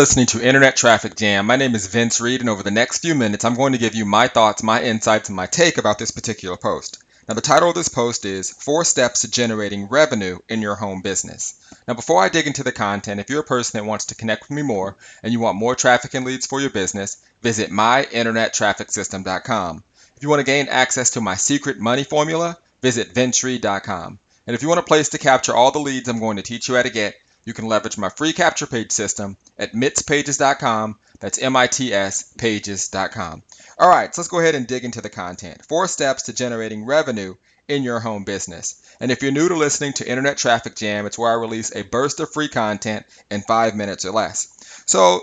listening to Internet Traffic Jam. My name is Vince Reed, and over the next few minutes, I'm going to give you my thoughts, my insights, and my take about this particular post. Now, the title of this post is Four Steps to Generating Revenue in Your Home Business. Now, before I dig into the content, if you're a person that wants to connect with me more and you want more traffic and leads for your business, visit myinternettrafficsystem.com. If you want to gain access to my secret money formula, visit vincereed.com. And if you want a place to capture all the leads I'm going to teach you how to get, you can leverage my free capture page system at mitspages.com. That's M-I-T-S pages.com. All right, so let's go ahead and dig into the content. Four steps to generating revenue in your home business. And if you're new to listening to Internet Traffic Jam, it's where I release a burst of free content in five minutes or less. So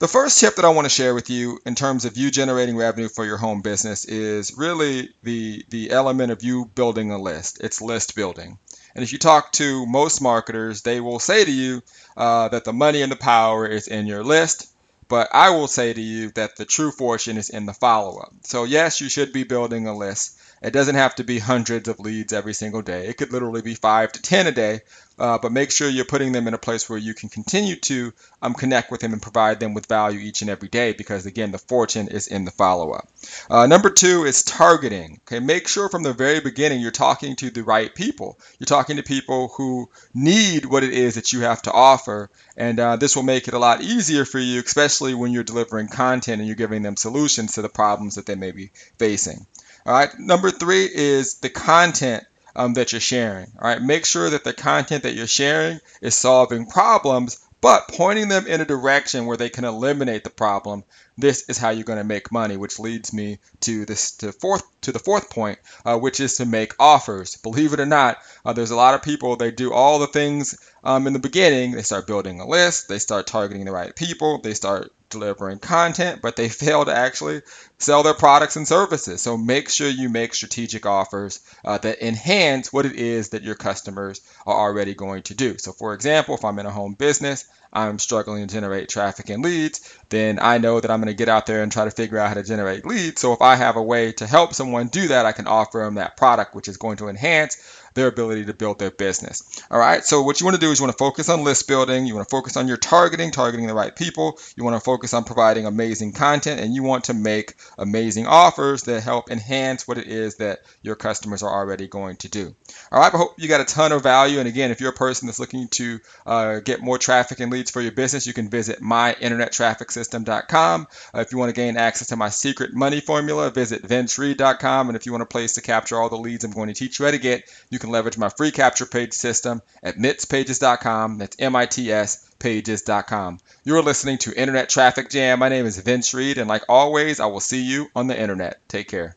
the first tip that I want to share with you in terms of you generating revenue for your home business is really the the element of you building a list. It's list building. And if you talk to most marketers, they will say to you uh, that the money and the power is in your list. But I will say to you that the true fortune is in the follow up. So, yes, you should be building a list. It doesn't have to be hundreds of leads every single day. It could literally be five to 10 a day, uh, but make sure you're putting them in a place where you can continue to um, connect with them and provide them with value each and every day because, again, the fortune is in the follow up. Uh, number two is targeting. Okay, make sure from the very beginning you're talking to the right people. You're talking to people who need what it is that you have to offer, and uh, this will make it a lot easier for you, especially when you're delivering content and you're giving them solutions to the problems that they may be facing. All right. Number three is the content um, that you're sharing. All right. Make sure that the content that you're sharing is solving problems, but pointing them in a direction where they can eliminate the problem. This is how you're going to make money, which leads me to this to fourth to the fourth point, uh, which is to make offers. Believe it or not, uh, there's a lot of people they do all the things um, in the beginning. They start building a list, they start targeting the right people, they start delivering content, but they fail to actually sell their products and services. So make sure you make strategic offers uh, that enhance what it is that your customers are already going to do. So, for example, if I'm in a home business, I'm struggling to generate traffic and leads, then I know that I'm going to get out there and try to figure out how to generate leads. So if I have a way to help someone do that, I can offer them that product, which is going to enhance their ability to build their business. All right. So what you want to do is you want to focus on list building. You want to focus on your targeting, targeting the right people. You want to focus on providing amazing content, and you want to make amazing offers that help enhance what it is that your customers are already going to do. All right. I hope you got a ton of value. And again, if you're a person that's looking to uh, get more traffic and leads for your business, you can visit myinternettrafficsystem.com. Uh, if you want to gain access to my secret money formula, visit vincereed.com. And if you want a place to capture all the leads I'm going to teach you how to get, you can leverage my free capture page system at mitspages.com. That's M-I-T-S pages.com. You're listening to Internet Traffic Jam. My name is Vince Reed, and like always, I will see you on the internet. Take care.